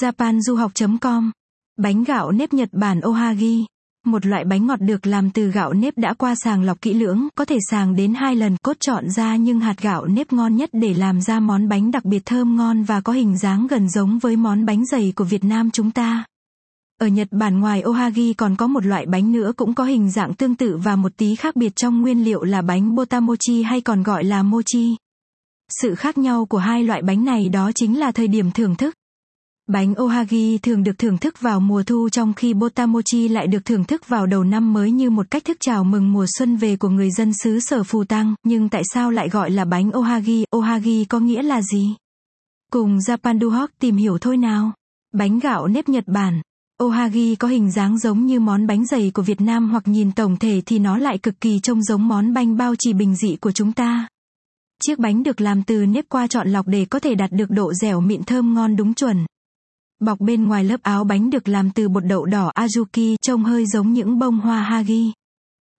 japanduhoc.com Bánh gạo nếp Nhật Bản Ohagi một loại bánh ngọt được làm từ gạo nếp đã qua sàng lọc kỹ lưỡng, có thể sàng đến hai lần cốt chọn ra nhưng hạt gạo nếp ngon nhất để làm ra món bánh đặc biệt thơm ngon và có hình dáng gần giống với món bánh dày của Việt Nam chúng ta. Ở Nhật Bản ngoài ohagi còn có một loại bánh nữa cũng có hình dạng tương tự và một tí khác biệt trong nguyên liệu là bánh botamochi hay còn gọi là mochi. Sự khác nhau của hai loại bánh này đó chính là thời điểm thưởng thức. Bánh ohagi thường được thưởng thức vào mùa thu trong khi botamochi lại được thưởng thức vào đầu năm mới như một cách thức chào mừng mùa xuân về của người dân xứ sở phù tăng, nhưng tại sao lại gọi là bánh ohagi? Ohagi có nghĩa là gì? Cùng Japan Duhok tìm hiểu thôi nào. Bánh gạo nếp Nhật Bản. Ohagi có hình dáng giống như món bánh dày của Việt Nam hoặc nhìn tổng thể thì nó lại cực kỳ trông giống món bánh bao trì bình dị của chúng ta. Chiếc bánh được làm từ nếp qua chọn lọc để có thể đạt được độ dẻo mịn thơm ngon đúng chuẩn. Bọc bên ngoài lớp áo bánh được làm từ bột đậu đỏ azuki trông hơi giống những bông hoa hagi.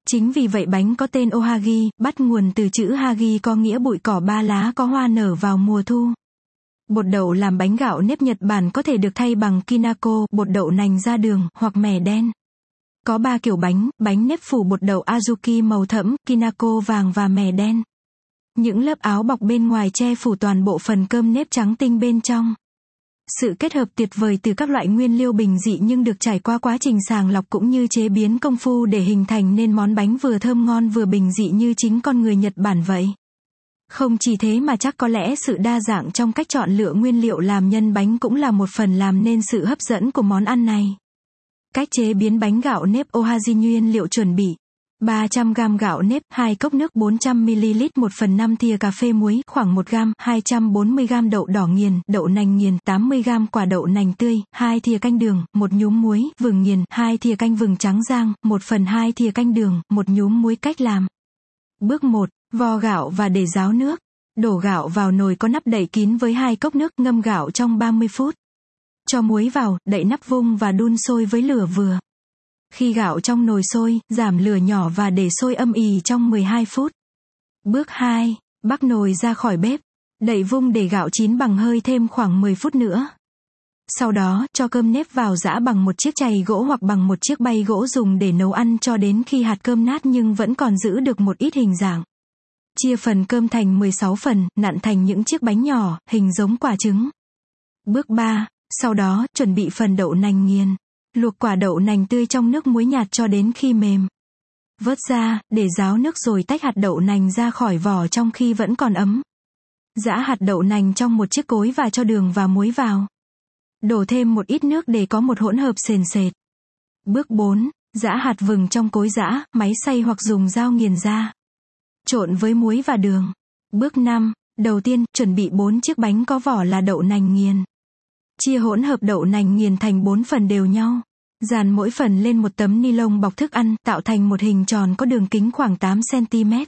Chính vì vậy bánh có tên ohagi, bắt nguồn từ chữ hagi có nghĩa bụi cỏ ba lá có hoa nở vào mùa thu. Bột đậu làm bánh gạo nếp Nhật Bản có thể được thay bằng kinako, bột đậu nành ra đường, hoặc mẻ đen. Có ba kiểu bánh, bánh nếp phủ bột đậu azuki màu thẫm, kinako vàng và mẻ đen. Những lớp áo bọc bên ngoài che phủ toàn bộ phần cơm nếp trắng tinh bên trong. Sự kết hợp tuyệt vời từ các loại nguyên liệu bình dị nhưng được trải qua quá trình sàng lọc cũng như chế biến công phu để hình thành nên món bánh vừa thơm ngon vừa bình dị như chính con người Nhật Bản vậy. Không chỉ thế mà chắc có lẽ sự đa dạng trong cách chọn lựa nguyên liệu làm nhân bánh cũng là một phần làm nên sự hấp dẫn của món ăn này. Cách chế biến bánh gạo nếp Ohaji nguyên liệu chuẩn bị 300g gạo nếp, 2 cốc nước 400ml 1 phần 5 thìa cà phê muối, khoảng 1g, 240g đậu đỏ nghiền, đậu nành nghiền, 80g quả đậu nành tươi, 2 thìa canh đường, 1 nhúm muối, vừng nghiền, 2 thìa canh vừng trắng rang, 1 phần 2 thìa canh đường, 1 nhúm muối cách làm. Bước 1, vo gạo và để ráo nước. Đổ gạo vào nồi có nắp đậy kín với hai cốc nước ngâm gạo trong 30 phút. Cho muối vào, đậy nắp vung và đun sôi với lửa vừa. Khi gạo trong nồi sôi, giảm lửa nhỏ và để sôi âm ỉ trong 12 phút. Bước 2. Bắc nồi ra khỏi bếp. Đậy vung để gạo chín bằng hơi thêm khoảng 10 phút nữa. Sau đó, cho cơm nếp vào giã bằng một chiếc chày gỗ hoặc bằng một chiếc bay gỗ dùng để nấu ăn cho đến khi hạt cơm nát nhưng vẫn còn giữ được một ít hình dạng. Chia phần cơm thành 16 phần, nặn thành những chiếc bánh nhỏ, hình giống quả trứng. Bước 3. Sau đó, chuẩn bị phần đậu nành nghiền. Luộc quả đậu nành tươi trong nước muối nhạt cho đến khi mềm. Vớt ra, để ráo nước rồi tách hạt đậu nành ra khỏi vỏ trong khi vẫn còn ấm. Giã hạt đậu nành trong một chiếc cối và cho đường và muối vào. Đổ thêm một ít nước để có một hỗn hợp sền sệt. Bước 4. Giã hạt vừng trong cối giã, máy xay hoặc dùng dao nghiền ra. Trộn với muối và đường. Bước 5. Đầu tiên, chuẩn bị 4 chiếc bánh có vỏ là đậu nành nghiền. Chia hỗn hợp đậu nành nghiền thành 4 phần đều nhau. Dàn mỗi phần lên một tấm ni lông bọc thức ăn, tạo thành một hình tròn có đường kính khoảng 8cm.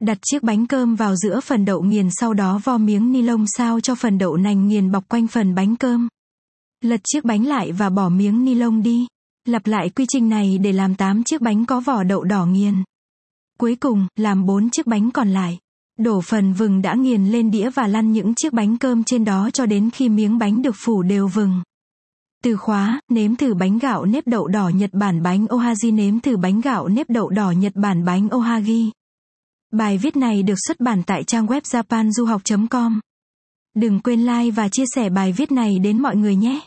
Đặt chiếc bánh cơm vào giữa phần đậu nghiền sau đó vo miếng ni lông sao cho phần đậu nành nghiền bọc quanh phần bánh cơm. Lật chiếc bánh lại và bỏ miếng ni lông đi. Lặp lại quy trình này để làm 8 chiếc bánh có vỏ đậu đỏ nghiền. Cuối cùng, làm 4 chiếc bánh còn lại. Đổ phần vừng đã nghiền lên đĩa và lăn những chiếc bánh cơm trên đó cho đến khi miếng bánh được phủ đều vừng. Từ khóa, nếm thử bánh gạo nếp đậu đỏ Nhật Bản bánh Ohagi nếm thử bánh gạo nếp đậu đỏ Nhật Bản bánh Ohagi. Bài viết này được xuất bản tại trang web japanduhoc.com. Đừng quên like và chia sẻ bài viết này đến mọi người nhé.